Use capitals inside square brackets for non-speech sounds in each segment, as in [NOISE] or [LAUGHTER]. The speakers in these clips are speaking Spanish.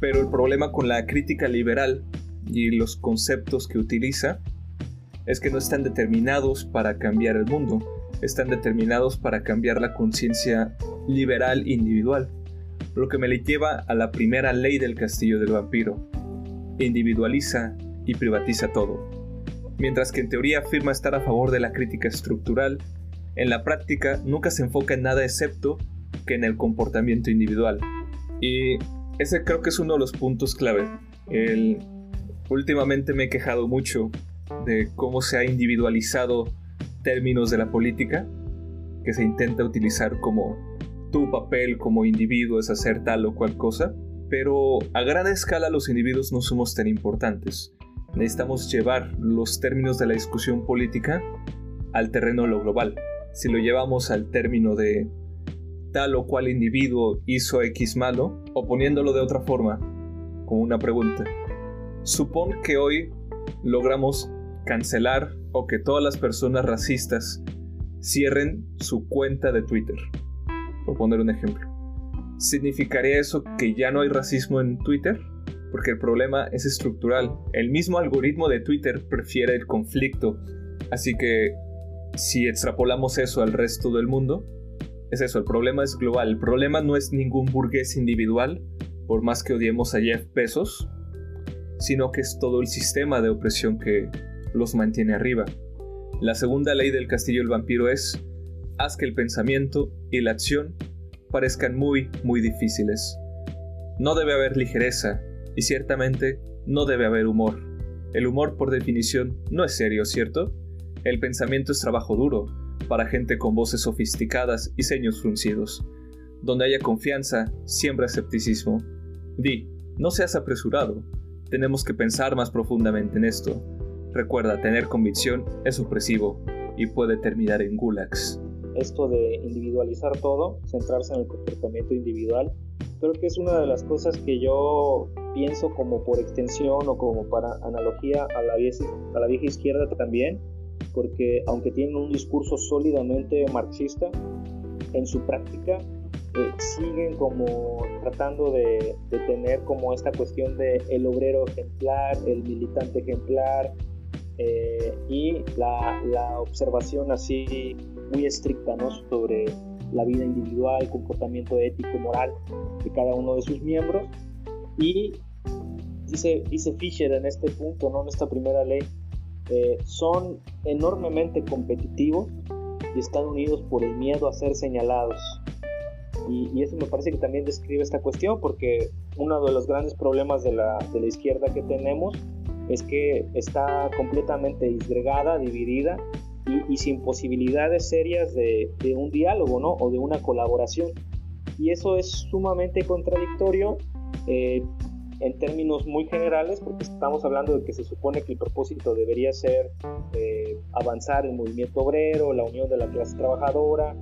Pero el problema con la crítica liberal y los conceptos que utiliza es que no están determinados para cambiar el mundo, están determinados para cambiar la conciencia liberal individual, lo que me le lleva a la primera ley del castillo del vampiro. Individualiza y privatiza todo. Mientras que en teoría afirma estar a favor de la crítica estructural, en la práctica nunca se enfoca en nada excepto que en el comportamiento individual. Y ese creo que es uno de los puntos clave. Últimamente me he quejado mucho de cómo se ha individualizado términos de la política, que se intenta utilizar como tu papel como individuo es hacer tal o cual cosa, pero a gran escala los individuos no somos tan importantes. Necesitamos llevar los términos de la discusión política al terreno de lo global. Si lo llevamos al término de tal o cual individuo hizo X malo, o poniéndolo de otra forma, como una pregunta. Supón que hoy logramos cancelar o que todas las personas racistas cierren su cuenta de Twitter, por poner un ejemplo. ¿Significaría eso que ya no hay racismo en Twitter? Porque el problema es estructural. El mismo algoritmo de Twitter prefiere el conflicto. Así que si extrapolamos eso al resto del mundo, es eso, el problema es global. El problema no es ningún burgués individual, por más que odiemos a Jeff Bezos, sino que es todo el sistema de opresión que los mantiene arriba. La segunda ley del castillo del vampiro es, haz que el pensamiento y la acción parezcan muy, muy difíciles. No debe haber ligereza y ciertamente no debe haber humor. El humor por definición no es serio, ¿cierto? El pensamiento es trabajo duro, para gente con voces sofisticadas y ceños fruncidos. Donde haya confianza, siembra escepticismo. Di, no seas apresurado. Tenemos que pensar más profundamente en esto. Recuerda, tener convicción es opresivo y puede terminar en gulags. Esto de individualizar todo, centrarse en el comportamiento individual, creo que es una de las cosas que yo pienso como por extensión o como para analogía a la vieja, a la vieja izquierda también, porque aunque tienen un discurso sólidamente marxista, en su práctica eh, siguen como tratando de, tener como esta cuestión de el obrero ejemplar, el militante ejemplar eh, y la, la, observación así muy estricta ¿no? sobre la vida individual, comportamiento ético, moral de cada uno de sus miembros. Y dice, dice Fisher en este punto, ¿no? en esta primera ley, eh, son enormemente competitivos y están unidos por el miedo a ser señalados. Y, eso me parece que también describe esta cuestión, porque uno de los grandes problemas de la, de la izquierda que tenemos es que está completamente disgregada, dividida y, sin posibilidades serias de, de, un diálogo ¿no? o de una colaboración. Y eso es sumamente contradictorio eh, en términos muy generales, porque estamos hablando de que se supone que el propósito debería ser eh, avanzar el movimiento obrero, la unión de la clase trabajadora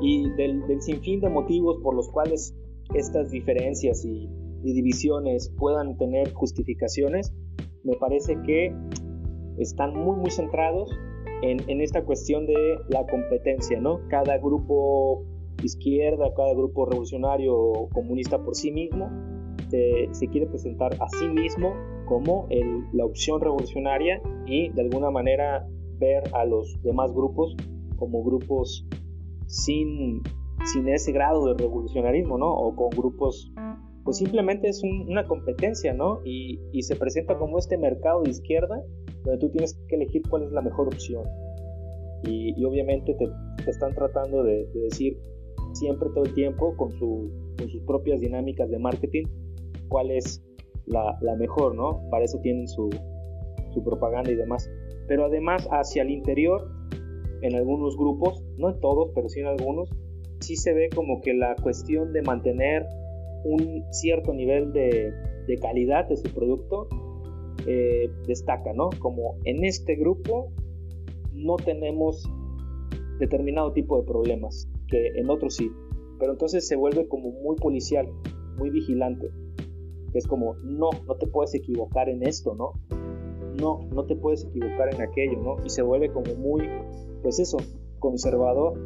y del, sinfín de motivos por los cuales estas diferencias y, divisiones puedan tener justificaciones, me parece que están muy muy centrados en, en, esta cuestión de la competencia, ¿no? Cada grupo izquierda, cada grupo revolucionario o comunista por sí mismo se, quiere presentar a sí mismo como la opción revolucionaria y de alguna manera ver a los demás grupos como grupos sin, sin ese grado de revolucionarismo, ¿no? O con grupos, pues simplemente es una competencia, ¿no? Y, se presenta como este mercado de izquierda donde tú tienes que elegir cuál es la mejor opción. Y, obviamente te, están tratando de, decir siempre todo el tiempo con, su, con sus propias dinámicas de marketing cuál es la, mejor, ¿no? Para eso tienen su, propaganda y demás. Pero además hacia el interior, en algunos grupos, no en todos, pero sí en algunos, sí se ve como que la cuestión de mantener un cierto nivel de, calidad de su producto eh, destaca, ¿no? Como en este grupo no tenemos determinado tipo de problemas, que en otros sí. Pero entonces se vuelve como muy policial, muy vigilante es como, no, no te puedes equivocar en esto, ¿no? No, no te puedes equivocar en aquello, ¿no? Y se vuelve como muy, pues eso, conservador,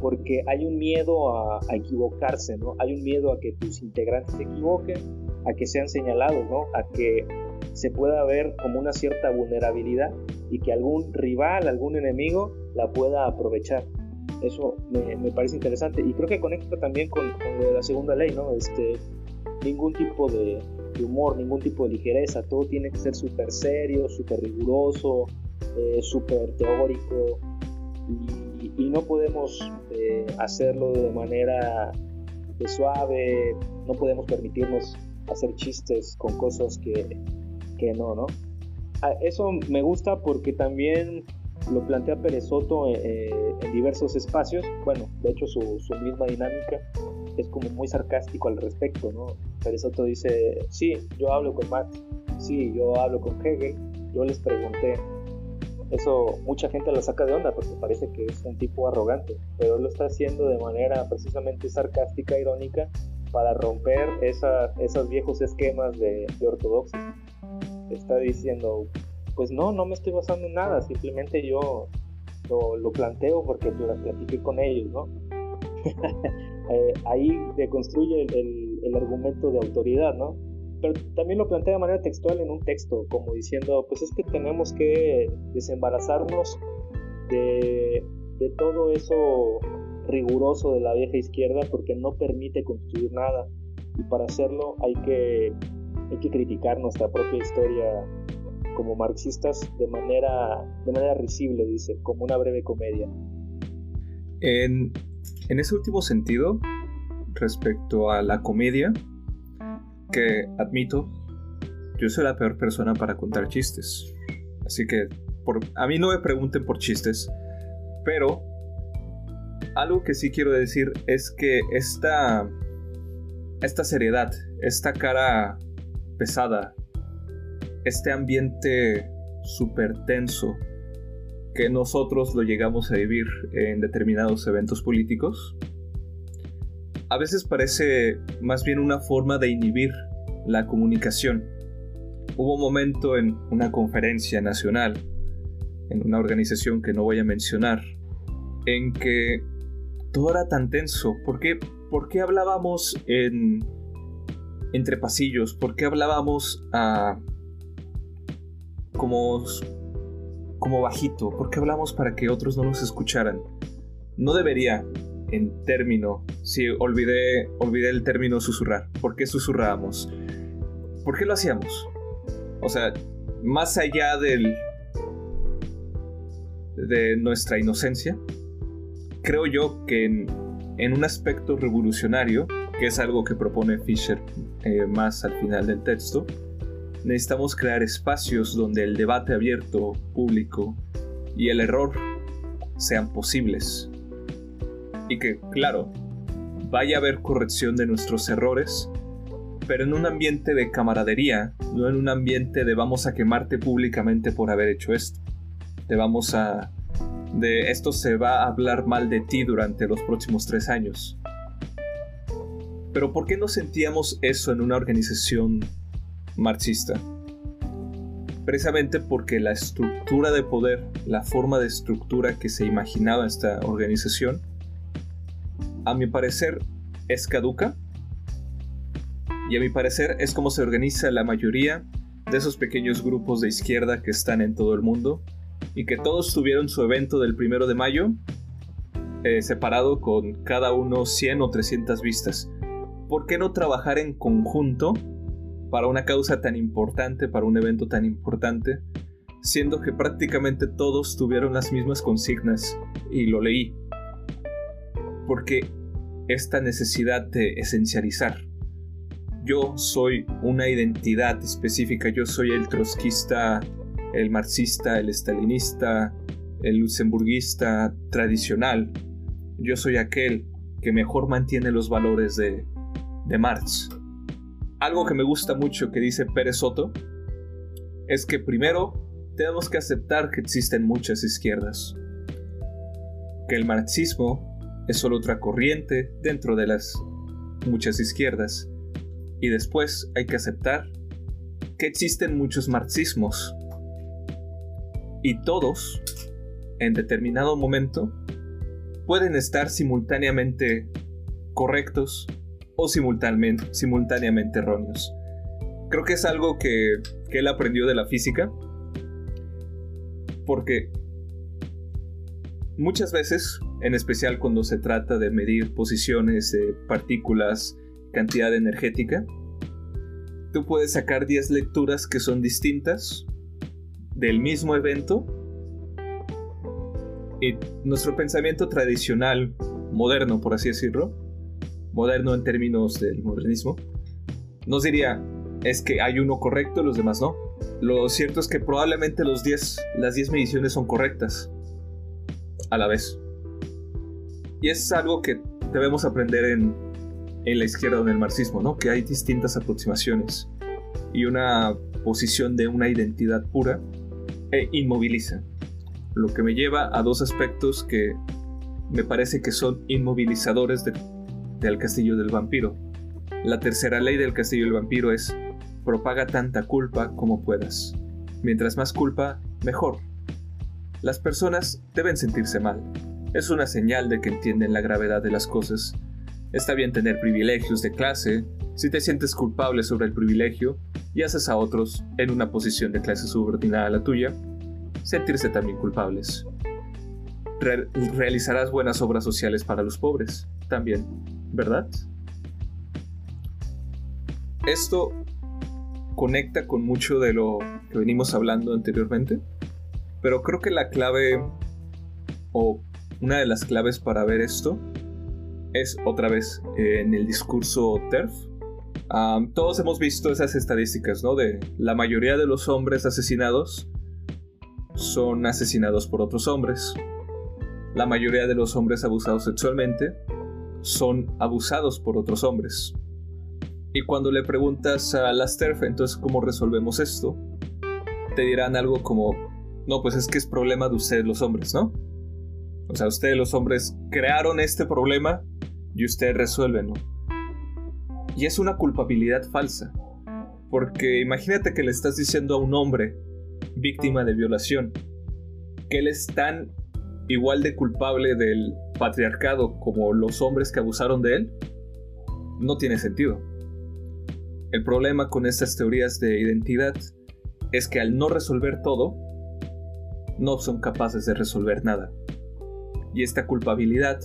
porque hay un miedo a, equivocarse, ¿no? Hay un miedo a que tus integrantes se equivoquen, a que sean señalados, ¿no? A que se pueda ver como una cierta vulnerabilidad y que algún rival, algún enemigo la pueda aprovechar. Eso me, parece interesante y creo que conecta también con, la segunda ley, ¿no? Este, ningún tipo de, humor, ningún tipo de ligereza, todo tiene que ser súper serio, súper riguroso, eh, súper teórico y, no podemos eh, hacerlo de manera suave, no podemos permitirnos hacer chistes con cosas que, que no, ¿no? Ah, eso me gusta porque también lo plantea Perezoto eh, en diversos espacios. Bueno, de hecho su, misma dinámica es como muy sarcástico al respecto, ¿no? Perezoto dice, sí, yo hablo con Marx, sí, yo hablo con Hegel, yo les pregunté. Eso mucha gente lo saca de onda porque parece que es un tipo arrogante, pero él lo está haciendo de manera precisamente sarcástica, irónica, para romper esos viejos esquemas de, ortodoxia. Está diciendo, pues no, no me estoy basando en nada, simplemente yo lo, planteo porque lo platiqué con ellos, ¿no? [LAUGHS] Eh, ahí deconstruye el, el, argumento de autoridad, ¿no? Pero también lo plantea de manera textual en un texto, como diciendo, pues es que tenemos que desembarazarnos de, de todo eso riguroso de la vieja izquierda porque no permite construir nada y para hacerlo hay que, hay que criticar nuestra propia historia como marxistas de manera, de manera risible, dice, como una breve comedia. En, en ese último sentido, respecto a la comedia, que admito, yo soy la peor persona para contar chistes. Así que por, a mí no me pregunten por chistes, pero algo que sí quiero decir es que esta, esta seriedad, esta cara pesada este ambiente súper tenso que nosotros lo llegamos a vivir en determinados eventos políticos, a veces parece más bien una forma de inhibir la comunicación. Hubo un momento en una conferencia nacional, en una organización que no voy a mencionar, en que todo era tan tenso. ¿Por qué, ¿Por qué hablábamos en, entre pasillos? ¿Por qué hablábamos a como, como bajito? ¿Por qué hablamos para que otros no nos escucharan? No debería, en término, si olvidé, olvidé el término susurrar. ¿Por qué susurrábamos? ¿Por qué lo hacíamos? O sea, más allá del de nuestra inocencia, creo yo que en, un aspecto revolucionario, que es algo que propone Fisher eh, más al final del texto, necesitamos crear espacios donde el debate abierto, público y el error sean posibles. Y que, claro, vaya a haber corrección de nuestros errores, pero en un ambiente de camaradería, no en un ambiente de vamos a quemarte públicamente por haber hecho esto. Te vamos a... de esto se va a hablar mal de ti durante los próximos tres años. Pero ¿por qué no sentíamos eso en una organización marxista. Precisamente porque la estructura de poder, la forma de estructura que se imaginaba esta organización, a mi parecer es caduca y a mi parecer es como se organiza la mayoría de esos pequeños grupos de izquierda que están en todo el mundo y que todos tuvieron su evento del primero de mayo eh, separado con cada uno 100 o 300 vistas. ¿Por qué no trabajar en conjunto para una causa tan importante, para un evento tan importante, siendo que prácticamente todos tuvieron las mismas consignas y lo leí. Porque esta necesidad de esencializar. Yo soy una identidad específica, yo soy el trotskista, el marxista, el stalinista, el luxemburguista tradicional. Yo soy aquel que mejor mantiene los valores de, de Marx algo que me gusta mucho que dice Pérez Soto es que primero tenemos que aceptar que existen muchas izquierdas, que el marxismo es solo otra corriente dentro de las muchas izquierdas, y después hay que aceptar que existen muchos marxismos, y todos, en determinado momento, pueden estar simultáneamente correctos o simultáneamente, simultáneamente erróneos. Creo que es algo que, que él aprendió de la física. Porque muchas veces, en especial cuando se trata de medir posiciones de partículas, cantidad energética, tú puedes sacar 10 lecturas que son distintas del mismo evento. Y nuestro pensamiento tradicional, moderno por así decirlo, moderno en términos del modernismo, nos diría, es que hay uno correcto y los demás no. Lo cierto es que probablemente los 10, las 10 mediciones son correctas a la vez. Y es algo que debemos aprender en, en la izquierda o en el marxismo, ¿no? Que hay distintas aproximaciones y una posición de una identidad pura e inmoviliza. Lo que me lleva a dos aspectos que me parece que son inmovilizadores del castillo del vampiro. La tercera ley del castillo del vampiro es propaga tanta culpa como puedas. Mientras más culpa, mejor. Las personas deben sentirse mal. Es una señal de que entienden la gravedad de las cosas. Está bien tener privilegios de clase, si te sientes culpable sobre el privilegio y haces a otros en una posición de clase subordinada a la tuya, sentirse también culpables. realizarás buenas obras sociales para los pobres, también, ¿verdad? Esto conecta con mucho de lo que venimos hablando anteriormente, pero creo que la clave o una de las claves para ver esto es otra vez en el discurso TERF. todos hemos visto esas estadísticas, ¿no? De la mayoría de los hombres asesinados son asesinados por otros hombres. La mayoría de los hombres abusados sexualmente son abusados por otros hombres. Y cuando le preguntas a las TERF, entonces, ¿cómo resolvemos esto? Te dirán algo como, no, pues es que es problema de ustedes los hombres, ¿no? O sea, ustedes los hombres crearon este problema y ustedes resuelven, ¿no? Y es una culpabilidad falsa. Porque imagínate que le estás diciendo a un hombre víctima de violación que él es tan igual de culpable del patriarcado como los hombres que abusaron de él. No tiene sentido. El problema con estas teorías de identidad es que al no resolver todo, no son capaces de resolver nada. Y esta culpabilidad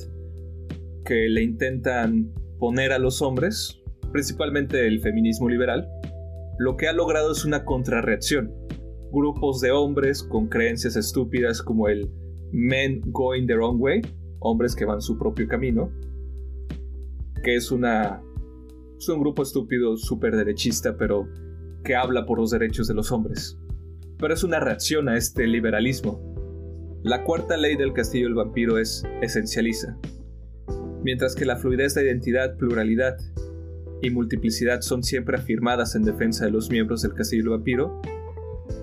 que le intentan poner a los hombres, principalmente el feminismo liberal, lo que ha logrado es una contrarreacción. Grupos de hombres con creencias estúpidas como el men going the wrong way, hombres que van su propio camino, que es una es un grupo estúpido súper derechista, pero que habla por los derechos de los hombres. Pero es una reacción a este liberalismo. La cuarta ley del castillo del vampiro es esencializa. Mientras que la fluidez de identidad, pluralidad y multiplicidad son siempre afirmadas en defensa de los miembros del castillo del vampiro,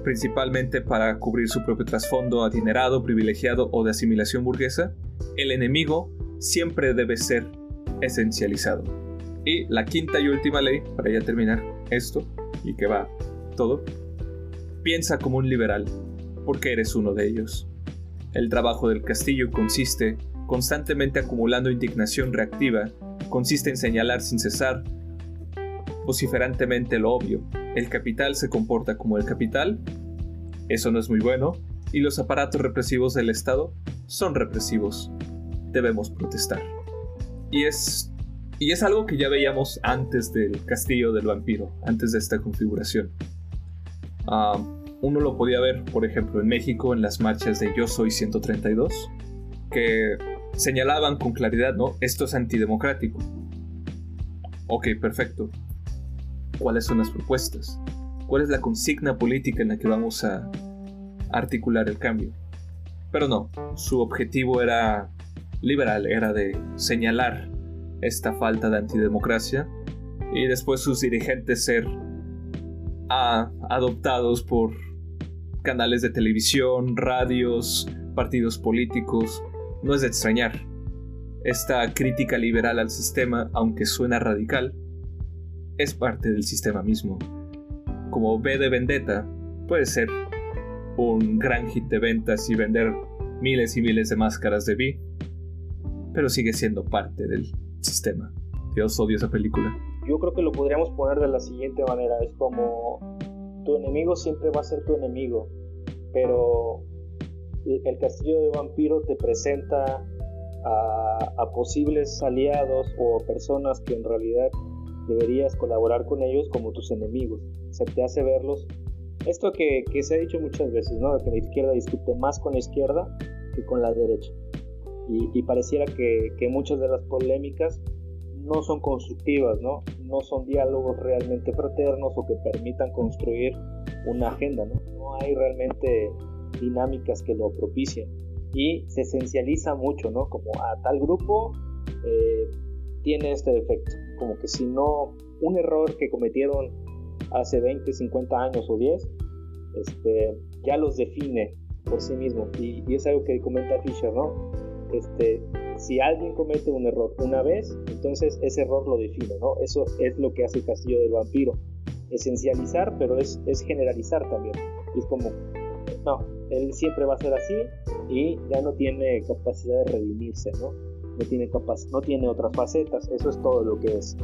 principalmente para cubrir su propio trasfondo adinerado, privilegiado o de asimilación burguesa, el enemigo siempre debe ser esencializado. Y la quinta y última ley, para ya terminar esto, y que va todo, piensa como un liberal, porque eres uno de ellos. El trabajo del castillo consiste constantemente acumulando indignación reactiva, consiste en señalar sin cesar vociferantemente lo obvio. El capital se comporta como el capital, eso no es muy bueno, y los aparatos represivos del Estado son represivos. Debemos protestar. Y es y es algo que ya veíamos antes del castillo del vampiro, antes de esta configuración. Ah, uno lo podía ver, por ejemplo, en México, en las marchas de Yo Soy 132, que señalaban con claridad, ¿no? Esto es antidemocrático. Ok, perfecto. ¿Cuáles son las propuestas? ¿Cuál es la consigna política en la que vamos a articular el cambio? Pero no, su objetivo era liberal, era de señalar esta falta de antidemocracia y después sus dirigentes ser adoptados por canales de televisión, radios, partidos políticos. No es de extrañar. Esta crítica liberal al sistema, aunque suena radical, es parte del sistema mismo. Como B de Vendetta, puede ser un gran hit de ventas y vender miles y miles de máscaras de B, pero sigue siendo parte del sistema. Dios odio esa película. yo creo que lo podríamos poner de la siguiente manera. Es como tu enemigo siempre va a ser tu enemigo, pero el castillo de vampiro te presenta a, posibles aliados o personas que en realidad deberías colaborar con ellos como tus enemigos. Se te hace verlos. Esto que, se ha dicho muchas veces, ¿no? que la izquierda discute más con la izquierda que con la derecha. Y, pareciera que, que, muchas de las polémicas no son constructivas, ¿no? No son diálogos realmente fraternos o que permitan construir una agenda, ¿no? No hay realmente dinámicas que lo propicien y se esencializa mucho, ¿no? Como a tal grupo eh, tiene este defecto, como que si no, un error que cometieron hace 20, 50 años o 10, este, ya los define por sí mismo y, y es algo que comenta Fisher, ¿no? Este, si alguien comete un error una vez, entonces ese error lo define, ¿no? Eso es lo que hace el castillo del vampiro. Esencializar, pero es, es generalizar también. es como, no, él siempre va a ser así y ya no tiene capacidad de redimirse, ¿no? No tiene, no tiene otras facetas, eso es todo lo que es.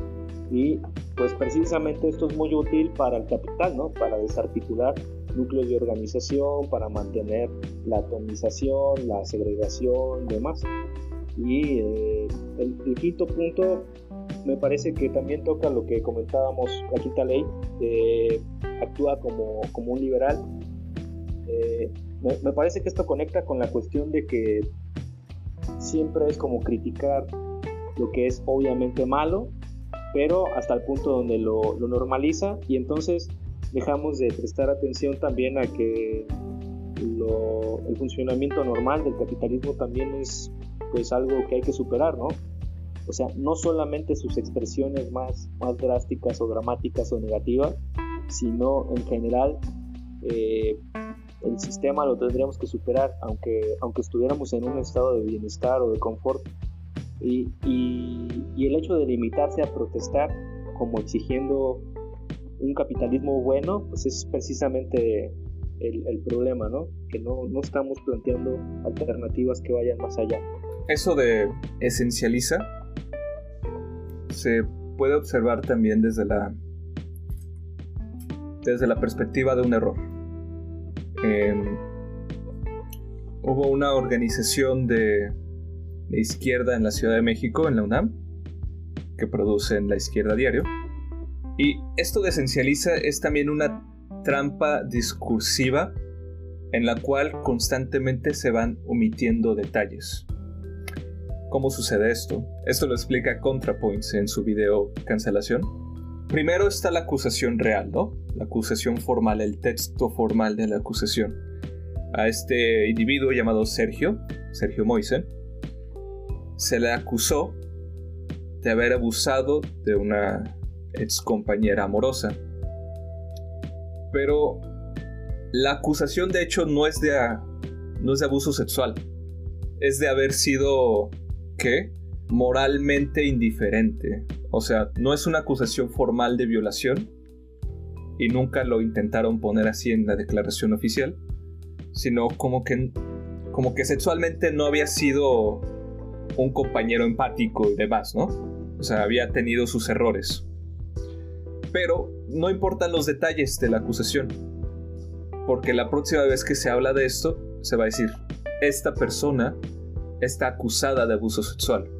Y pues precisamente esto es muy útil para el capital, ¿no? Para desarticular núcleos de organización, para mantener la atomización, la segregación, demás. Y eh, el, quinto punto me parece que también toca lo que comentábamos, la quinta ley, actúa como, como un liberal. Eh, me, parece que esto conecta con la cuestión de que siempre es como criticar lo que es obviamente malo, pero hasta el punto donde lo, normaliza y entonces dejamos de prestar atención también a que el funcionamiento normal del capitalismo también es pues algo que hay que superar, ¿no? O sea, no solamente sus expresiones más, más drásticas o dramáticas o negativas, sino en general eh, el sistema lo tendríamos que superar, aunque, aunque estuviéramos en un estado de bienestar o de confort. Y, y, el hecho de limitarse a protestar como exigiendo un capitalismo bueno, pues es precisamente el, el problema, ¿no? Que no, no, estamos planteando alternativas que vayan más allá. Eso de esencializa se puede observar también desde la desde la perspectiva de un error. Em, hubo una organización de, izquierda en la Ciudad de México, en la UNAM, que produce en la izquierda diario. Y esto de esencializa es también una trampa discursiva en la cual constantemente se van omitiendo detalles. ¿Cómo sucede esto? Esto lo explica ContraPoints en su video Cancelación. Primero está la acusación real, ¿no? La acusación formal, el texto formal de la acusación. A este individuo llamado Sergio, Sergio Moisen, se le acusó de haber abusado de una ex compañera amorosa. Pero la acusación de hecho no es de, no es de abuso sexual. Es de haber sido, ¿qué? Moralmente indiferente o sea, no es una acusación formal de violación y nunca lo intentaron poner así en la declaración oficial, sino como que como que sexualmente no había sido un compañero empático y demás, ¿no? O sea, había tenido sus errores. Pero no importan los detalles de la acusación, porque la próxima vez que se habla de esto, se va a decir, esta persona está acusada de abuso sexual.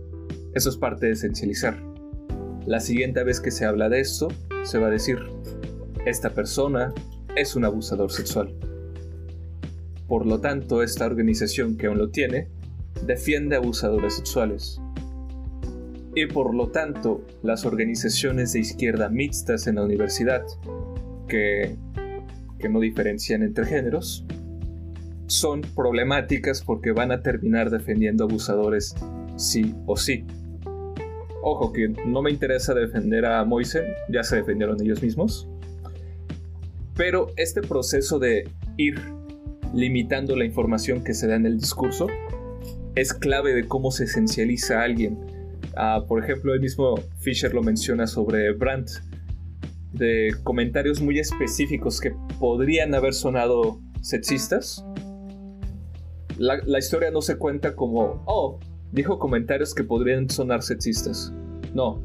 Eso es parte de esencializar. La siguiente vez que se habla de esto, se va a decir, esta persona es un abusador sexual. Por lo tanto, esta organización que aún lo tiene, defiende abusadores sexuales. Y por lo tanto, las organizaciones de izquierda mixtas en la universidad, que, que no diferencian entre géneros, son problemáticas porque van a terminar defendiendo abusadores sí o sí. Ojo, que no me interesa defender a Moisen, ya se defendieron ellos mismos. Pero este proceso de ir limitando la información que se da en el discurso es clave de cómo se esencializa a alguien. Ah, por ejemplo, el mismo Fisher lo menciona sobre Brandt, de comentarios muy específicos que podrían haber sonado sexistas. La, la historia no se cuenta como, oh, dijo comentarios que podrían sonar sexistas. No,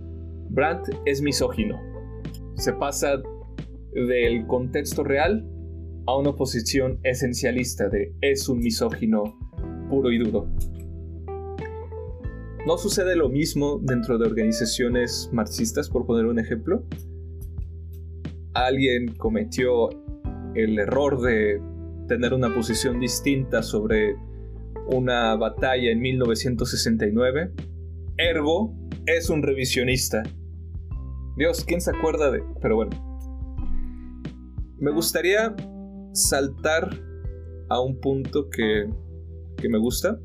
Brandt es misógino. Se pasa del contexto real a una posición esencialista de es un misógino puro y duro. ¿No sucede lo mismo dentro de organizaciones marxistas, por poner un ejemplo? Alguien cometió el error de tener una posición distinta sobre una batalla en 1969. Ergo es un revisionista. Dios, ¿quién se acuerda de...? Pero bueno. Me gustaría saltar a un punto que, que me gusta.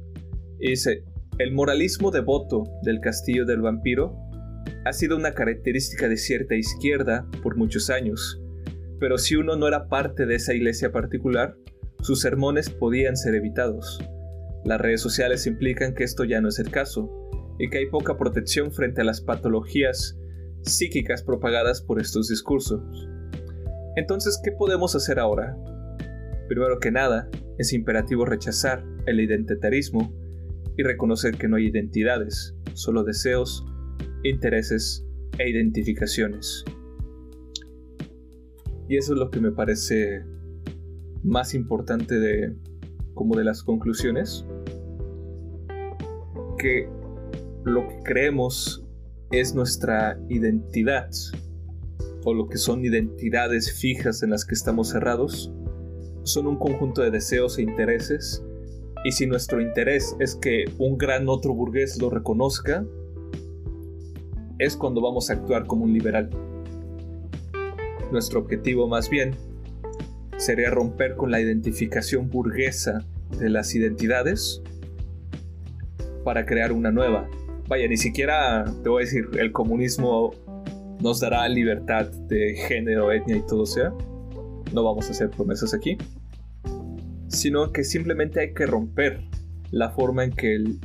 Y dice, el moralismo devoto del castillo del vampiro ha sido una característica de cierta izquierda por muchos años, pero si uno no era parte de esa iglesia particular, sus sermones podían ser evitados. Las redes sociales implican que esto ya no es el caso, y que hay poca protección frente a las patologías psíquicas propagadas por estos discursos. Entonces, ¿qué podemos hacer ahora? Primero que nada, es imperativo rechazar el identitarismo y reconocer que no hay identidades, solo deseos, intereses e identificaciones. Y eso es lo que me parece más importante de como de las conclusiones que lo que creemos es nuestra identidad o lo que son identidades fijas en las que estamos cerrados son un conjunto de deseos e intereses y si nuestro interés es que un gran otro burgués lo reconozca es cuando vamos a actuar como un liberal. Nuestro objetivo más bien sería romper con la identificación burguesa de las identidades para crear una nueva. Vaya, ni siquiera te voy a decir, el comunismo nos dará libertad de género, etnia y todo sea. No vamos a hacer promesas aquí. Sino que simplemente hay que romper la forma en que el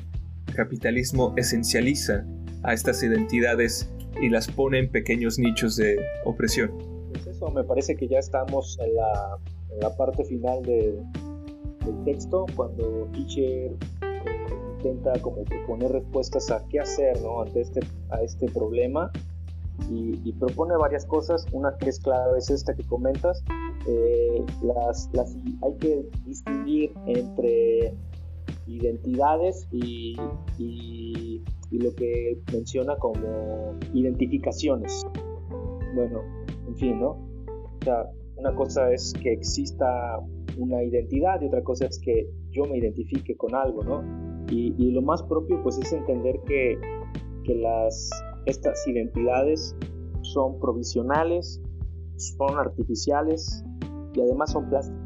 capitalismo esencializa a estas identidades y las pone en pequeños nichos de opresión. Pues eso, me parece que ya estamos en la, en la parte final de, del texto, cuando Fischer eh, intenta como proponer respuestas a qué hacer ¿no? ante este, a este problema y, propone varias cosas. Una que es clave es esta que comentas. Eh, las, las, hay que distinguir entre identidades y, y, lo que menciona como identificaciones. Bueno, en fin, ¿no? O sea, una cosa es que exista una identidad y otra cosa es que yo me identifique con algo, ¿no? Y, y lo más propio pues es entender que, que las, estas identidades son provisionales, son artificiales y además son plásticas.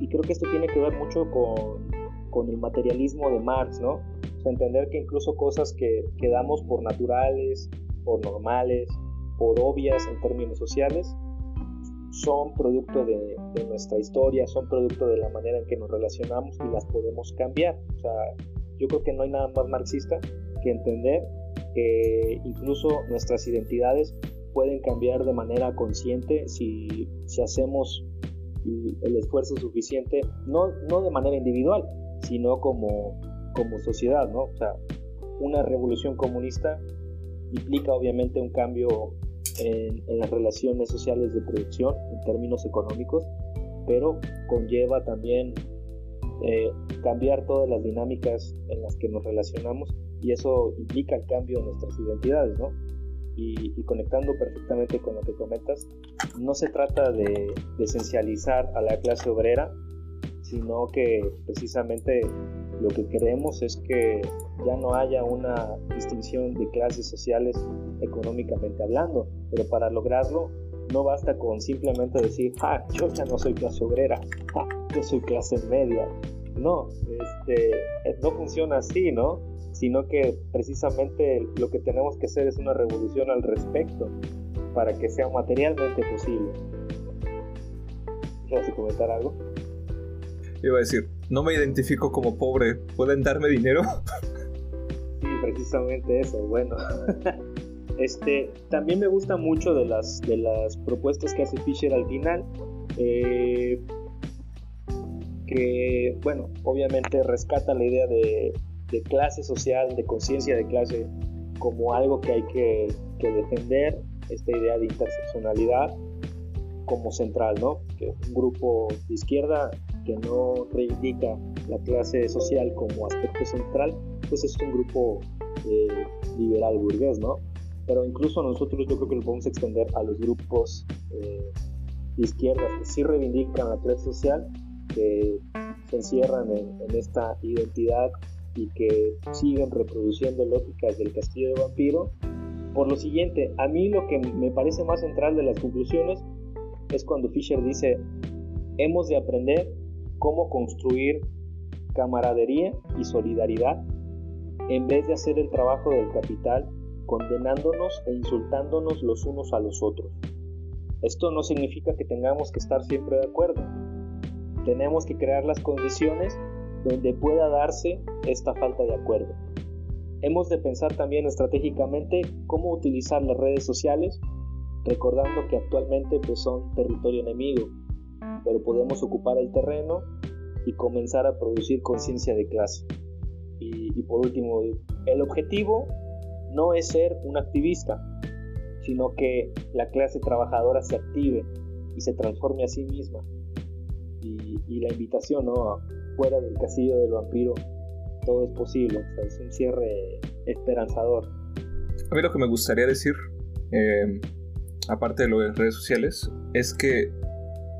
Y, creo que esto tiene que ver mucho con, con el materialismo de Marx, ¿no? O sea, entender que incluso cosas que, que damos por naturales, por normales, por obvias en términos sociales, son producto de, nuestra historia, son producto de la manera en que nos relacionamos y las podemos cambiar. O sea, yo creo que no hay nada más marxista que entender que incluso nuestras identidades pueden cambiar de manera consciente si, si hacemos el esfuerzo suficiente, no, no de manera individual, sino como, como sociedad, ¿no? O sea, una revolución comunista implica obviamente un cambio en, en, las relaciones sociales de producción en términos económicos, pero conlleva también eh, cambiar todas las dinámicas en las que nos relacionamos y eso implica el cambio de nuestras identidades, ¿no? Y, conectando perfectamente con lo que comentas, no se trata de, de esencializar a la clase obrera, sino que precisamente lo que queremos es que ya no haya una distinción de clases sociales económicamente hablando, pero para lograrlo no basta con simplemente decir, ah, yo ya no soy clase obrera, ah, yo soy clase media. No, este, no funciona así, ¿no? Sino que precisamente lo que tenemos que hacer es una revolución al respecto para que sea materialmente posible. ¿Quieres comentar algo? Iba a decir, no me identifico como pobre, ¿pueden darme dinero? sí, precisamente eso, bueno. [LAUGHS] Este, también me gusta mucho de las, de las propuestas que hace Fisher al final. Eh, que, bueno, obviamente rescata la idea de, clase social, de conciencia de clase, como algo que hay que defender esta idea de interseccionalidad como central, ¿no? Que un grupo de izquierda que no reivindica la clase social como aspecto central, pues es un grupo eh, liberal burgués, ¿no? Pero incluso nosotros yo creo que lo podemos extender a los grupos eh, izquierdas que sí reivindican la clase social, que se encierran en, en esta identidad y que siguen reproduciendo lógicas del castillo de vampiro. Por lo siguiente, a mí lo que me parece más central de las conclusiones es cuando Fisher dice, hemos de aprender cómo construir camaradería y solidaridad en vez de hacer el trabajo del capital condenándonos e insultándonos los unos a los otros. Esto no significa que tengamos que estar siempre de acuerdo. Tenemos que crear las condiciones donde pueda darse esta falta de acuerdo. Hemos de pensar también estratégicamente cómo utilizar las redes sociales, recordando que actualmente pues, son territorio enemigo, pero podemos ocupar el terreno y comenzar a producir conciencia de clase. Y, y, por último, el objetivo no es ser un activista, sino que la clase trabajadora se active y se transforme a sí misma. Y, y la invitación, ¿no? fuera del castillo del vampiro todo es posible. es un cierre esperanzador. A mí lo que me gustaría decir, eh, aparte de lo de redes sociales, es que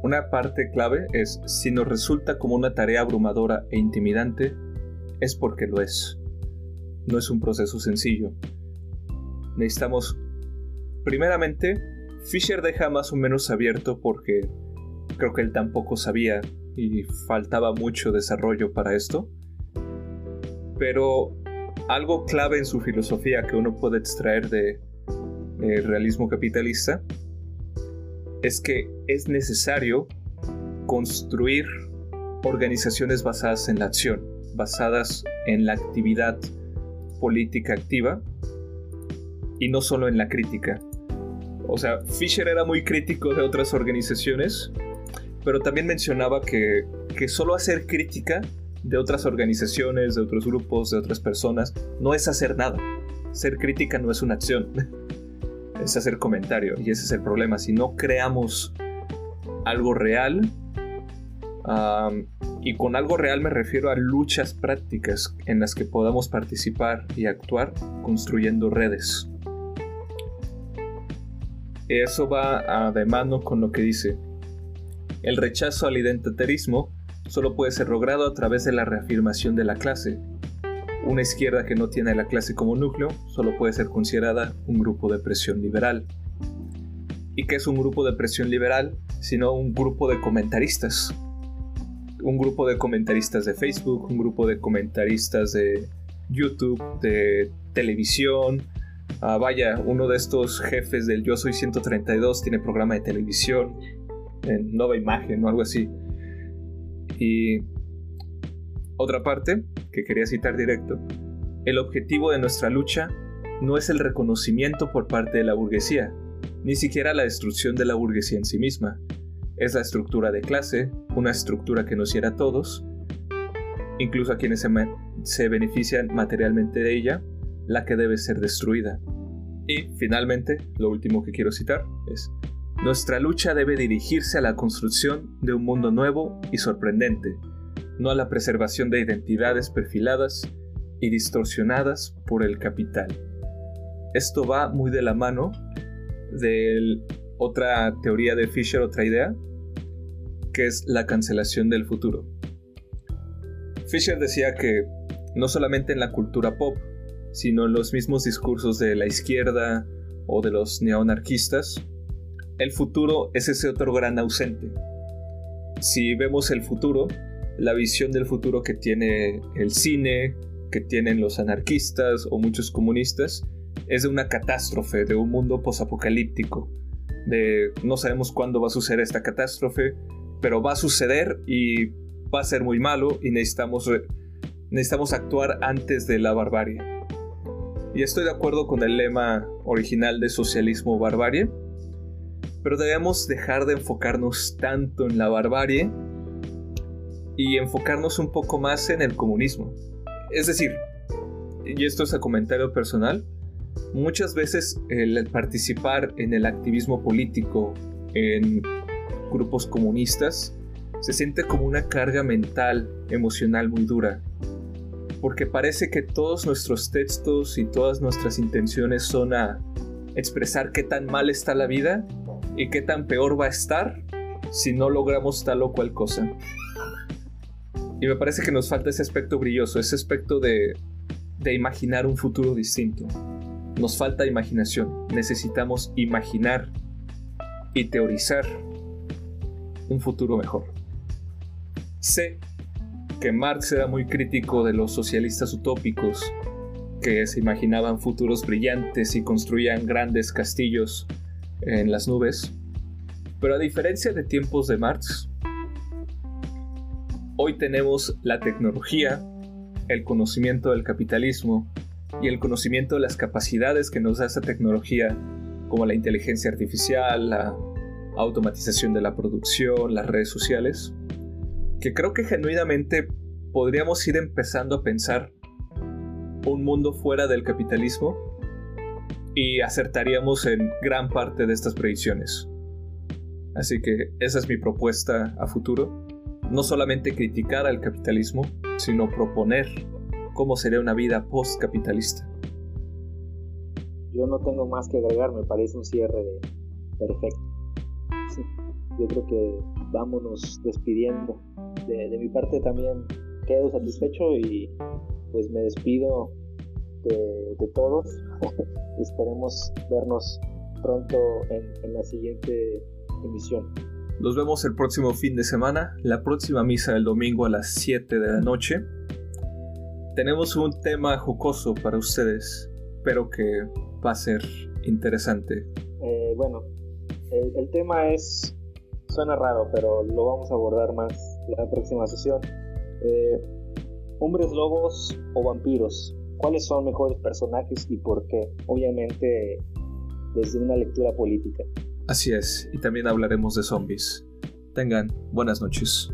una parte clave es si nos resulta como una tarea abrumadora e intimidante, es porque lo es. No es un proceso sencillo. Necesitamos, primeramente, Fisher deja más o menos abierto porque creo que él tampoco sabía y faltaba mucho desarrollo para esto. Pero algo clave en su filosofía que uno puede extraer de el realismo capitalista es que es necesario construir organizaciones basadas en la acción, basadas en la actividad política activa y no solo en la crítica. O sea, Fisher era muy crítico de otras organizaciones pero también mencionaba que, que solo hacer crítica de otras organizaciones, de otros grupos, de otras personas, no es hacer nada. Ser crítica no es una acción, [LAUGHS] es hacer comentario. Y ese es el problema. Si no creamos algo real, y con algo real me refiero a luchas prácticas en las que podamos participar y actuar construyendo redes. Eso va de mano con lo que dice, el rechazo al identitarismo solo puede ser logrado a través de la reafirmación de la clase. Una izquierda que no tiene la clase como núcleo solo puede ser considerada un grupo de presión liberal. ¿Y qué es un grupo de presión liberal? Sino un grupo de comentaristas. Un grupo de comentaristas de Facebook, un grupo de comentaristas de YouTube, de televisión. Ah, vaya, uno de estos jefes del Yo Soy 132 tiene programa de televisión en Nueva Imagen o algo así. Y otra parte que quería citar directo, el objetivo de nuestra lucha no es el reconocimiento por parte de la burguesía, ni siquiera la destrucción de la burguesía en sí misma. Es la estructura de clase, una estructura que nos hiera a todos, incluso a quienes se, se benefician materialmente de ella, la que debe ser destruida. Y finalmente, lo último que quiero citar es, nuestra lucha debe dirigirse a la construcción de un mundo nuevo y sorprendente, no a la preservación de identidades perfiladas y distorsionadas por el capital. Esto va muy de la mano de otra teoría de Fisher, otra idea, que es la cancelación del futuro. Fisher decía que no solamente en la cultura pop, sino en los mismos discursos de la izquierda o de los neoanarquistas, el futuro es ese otro gran ausente. Si vemos el futuro, la visión del futuro que tiene el cine, que tienen los anarquistas o muchos comunistas, es de una catástrofe, de un mundo posapocalíptico, de no sabemos cuándo va a suceder esta catástrofe, pero va a suceder y va a ser muy malo y necesitamos, necesitamos actuar antes de la barbarie. Y estoy de acuerdo con el lema original de socialismo barbarie, pero debemos dejar de enfocarnos tanto en la barbarie y enfocarnos un poco más en el comunismo. Es decir, y esto es a comentario personal, Muchas veces el participar en el activismo político, en grupos comunistas, se siente como una carga mental, emocional muy dura. Porque parece que todos nuestros textos y todas nuestras intenciones son a expresar qué tan mal está la vida y qué tan peor va a estar si no logramos tal o cual cosa. Y me parece que nos falta ese aspecto brilloso, ese aspecto de, de imaginar un futuro distinto. Nos falta imaginación, necesitamos imaginar y teorizar un futuro mejor. Sé que Marx era muy crítico de los socialistas utópicos, que se imaginaban futuros brillantes y construían grandes castillos en las nubes, pero a diferencia de tiempos de Marx, hoy tenemos la tecnología, el conocimiento del capitalismo y el conocimiento de las capacidades que nos da esa tecnología, como la inteligencia artificial, la automatización de la producción, las redes sociales, que creo que genuinamente podríamos ir empezando a pensar un mundo fuera del capitalismo y acertaríamos en gran parte de estas predicciones. Así que esa es mi propuesta a futuro. No solamente criticar al capitalismo, sino proponer cómo sería una vida post-capitalista. Yo no tengo más que agregar, me parece un cierre perfecto. yo creo que vámonos despidiendo. De, mi parte también quedo satisfecho y pues me despido de, todos. [LAUGHS] Esperemos vernos pronto en la siguiente emisión. Nos vemos el próximo fin de semana, la próxima misa del domingo a las 7 de la noche. Tenemos un tema jocoso para ustedes, espero que va a ser interesante. Eh, bueno, el, tema es, suena raro, pero lo vamos a abordar más la próxima sesión. Eh, hombres lobos o vampiros, ¿cuáles son mejores personajes y por qué? Obviamente desde una lectura política. Así es, y también hablaremos de zombies. Tengan buenas noches.